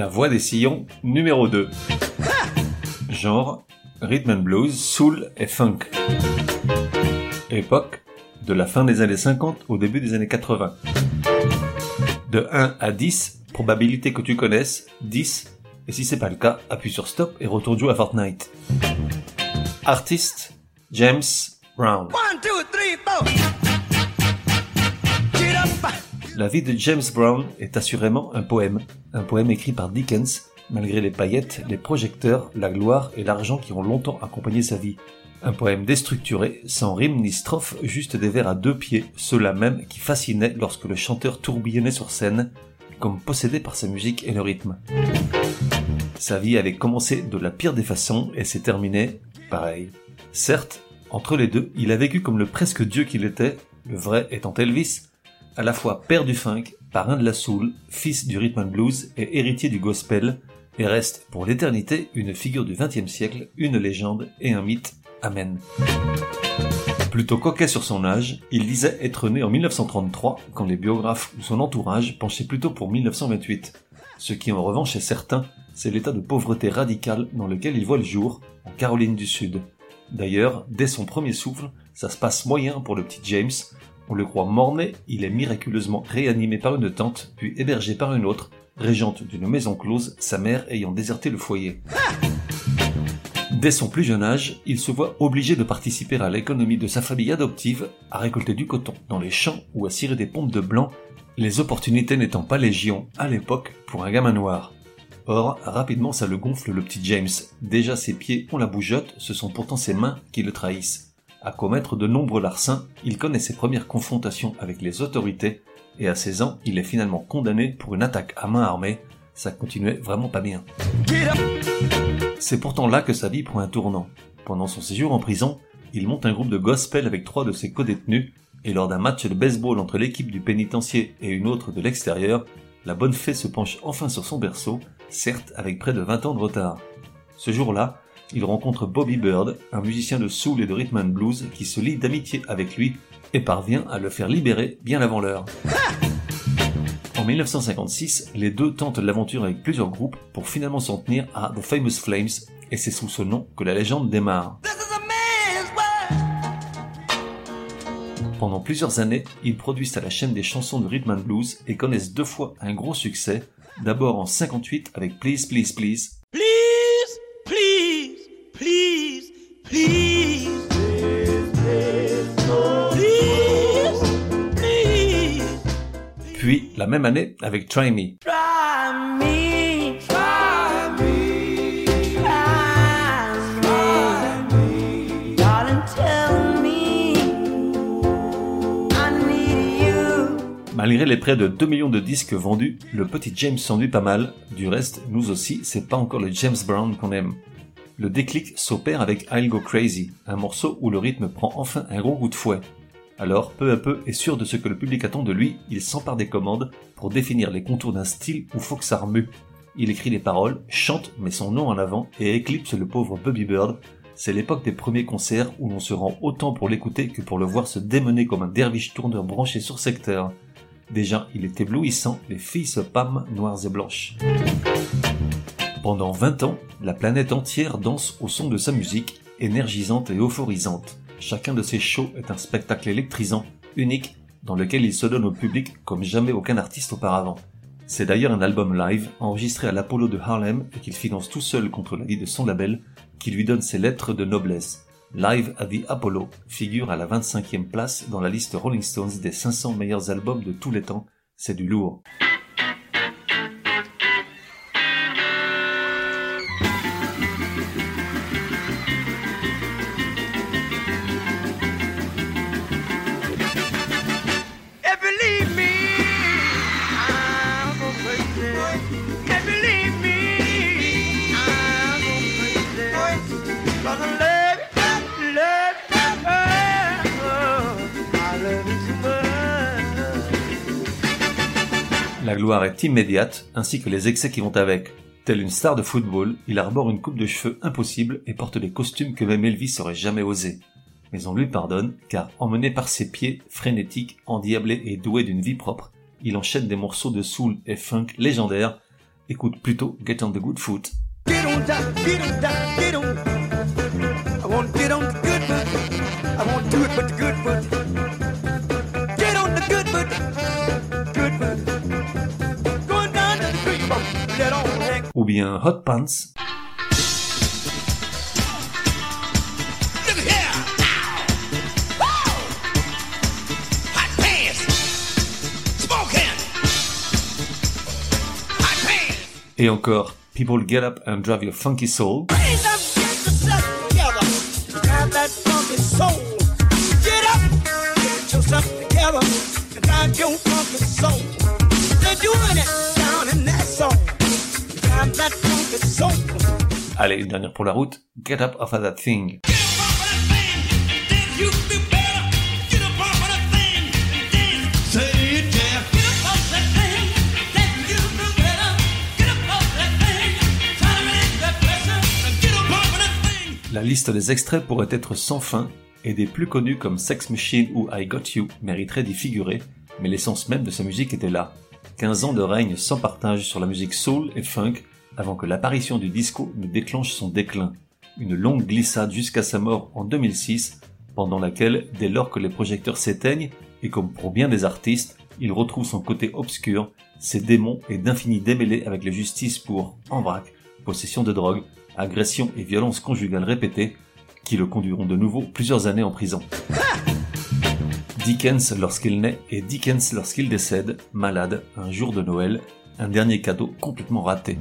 La voix des sillons numéro 2. Genre, rhythm and blues, soul et funk. Époque, de la fin des années 50 au début des années 80. De 1 à 10, probabilité que tu connaisses, 10, et si c'est pas le cas, appuie sur stop et retourne jouer à Fortnite. Artiste, James Brown. La vie de James Brown est assurément un poème, un poème écrit par Dickens, malgré les paillettes, les projecteurs, la gloire et l'argent qui ont longtemps accompagné sa vie. Un poème déstructuré, sans rime ni strophe, juste des vers à deux pieds, ceux-là même qui fascinaient lorsque le chanteur tourbillonnait sur scène, comme possédé par sa musique et le rythme. Sa vie avait commencé de la pire des façons et s'est terminée pareil. Certes, entre les deux, il a vécu comme le presque dieu qu'il était, le vrai étant Elvis, à la fois père du funk, parrain de la soul, fils du rhythm and blues et héritier du gospel, et reste pour l'éternité une figure du XXe siècle, une légende et un mythe. Amen. Plutôt coquet sur son âge, il disait être né en 1933 quand les biographes ou son entourage penchaient plutôt pour 1928. Ce qui en revanche est certain, c'est l'état de pauvreté radicale dans lequel il voit le jour, en Caroline du Sud. D'ailleurs, dès son premier souffle, ça se passe moyen pour le petit James, on le croit mort-né, il est miraculeusement réanimé par une tante, puis hébergé par une autre, régente d'une maison close, sa mère ayant déserté le foyer. Dès son plus jeune âge, il se voit obligé de participer à l'économie de sa famille adoptive, à récolter du coton dans les champs ou à cirer des pompes de blanc, les opportunités n'étant pas légion à l'époque pour un gamin noir. Or, rapidement ça le gonfle le petit James. Déjà ses pieds ont la bougeotte, ce sont pourtant ses mains qui le trahissent à commettre de nombreux larcins, il connaît ses premières confrontations avec les autorités, et à 16 ans, il est finalement condamné pour une attaque à main armée. Ça continuait vraiment pas bien. C'est pourtant là que sa vie prend un tournant. Pendant son séjour en prison, il monte un groupe de gospel avec trois de ses co-détenus, et lors d'un match de baseball entre l'équipe du pénitencier et une autre de l'extérieur, la bonne fée se penche enfin sur son berceau, certes avec près de 20 ans de retard. Ce jour-là, il rencontre Bobby Bird, un musicien de soul et de rhythm and blues qui se lie d'amitié avec lui et parvient à le faire libérer bien avant l'heure. En 1956, les deux tentent l'aventure avec plusieurs groupes pour finalement s'en tenir à The Famous Flames, et c'est sous ce nom que la légende démarre. Pendant plusieurs années, ils produisent à la chaîne des chansons de rhythm and blues et connaissent deux fois un gros succès, d'abord en 58 avec Please Please Please, la même année, avec Try Me. Malgré les près de 2 millions de disques vendus, le petit James s'ennuie pas mal. Du reste, nous aussi, c'est pas encore le James Brown qu'on aime. Le déclic s'opère avec I'll Go Crazy, un morceau où le rythme prend enfin un gros coup de fouet. Alors, peu à peu, et sûr de ce que le public attend de lui, il s'empare des commandes pour définir les contours d'un style où faut que ça. Il écrit les paroles, chante, met son nom en avant et éclipse le pauvre Bobby Bird. C'est l'époque des premiers concerts où l'on se rend autant pour l'écouter que pour le voir se démener comme un derviche tourneur branché sur secteur. Déjà, il est éblouissant, les filles se pâment noires et blanches. Pendant 20 ans, la planète entière danse au son de sa musique, énergisante et euphorisante. Chacun de ses shows est un spectacle électrisant, unique, dans lequel il se donne au public comme jamais aucun artiste auparavant. C'est d'ailleurs un album live, enregistré à l'Apollo de Harlem et qu'il finance tout seul contre l'avis de son label, qui lui donne ses lettres de noblesse. Live at the Apollo figure à la 25e place dans la liste Rolling Stones des 500 meilleurs albums de tous les temps. C'est du lourd. Gloire est immédiate, ainsi que les excès qui vont avec. Tel une star de football, il arbore une coupe de cheveux impossible et porte des costumes que même Elvis aurait jamais osé. Mais on lui pardonne, car emmené par ses pieds, frénétiques, endiablé et doué d'une vie propre, il enchaîne des morceaux de soul et funk légendaires. Écoute plutôt Get on the Good Foot. Get on the good foot. I do it the good foot. Bien Hot Pants. Et encore, People Get Up and Drive Your Funky Soul. Allez, une dernière pour la route. Get up off of that thing. La liste des extraits pourrait être sans fin, et des plus connus comme Sex Machine ou I Got You mériteraient d'y figurer, mais l'essence même de sa musique était là. 15 ans de règne sans partage sur la musique soul et funk avant que l'apparition du disco ne déclenche son déclin. Une longue glissade jusqu'à sa mort en 2006, pendant laquelle, dès lors que les projecteurs s'éteignent, et comme pour bien des artistes, il retrouve son côté obscur, ses démons et d'infinis démêlés avec la justice pour, en vrac, possession de drogue, agressions et violences conjugales répétées, qui le conduiront de nouveau plusieurs années en prison. Dickens lorsqu'il naît et Dickens lorsqu'il décède, malade, un jour de Noël, un dernier cadeau complètement raté.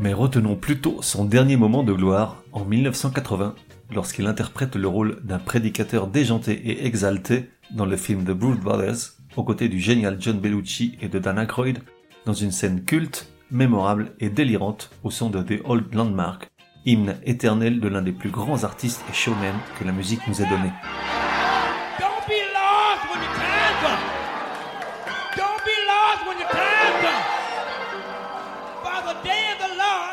Mais retenons plutôt son dernier moment de gloire en 1980, lorsqu'il interprète le rôle d'un prédicateur déjanté et exalté dans le film The Brood Brothers, aux côtés du génial John Bellucci et de Dan Aykroyd, dans une scène culte mémorable et délirante au son de The Old Landmark, hymne éternel de l'un des plus grands artistes et showmen que la musique nous ait donné.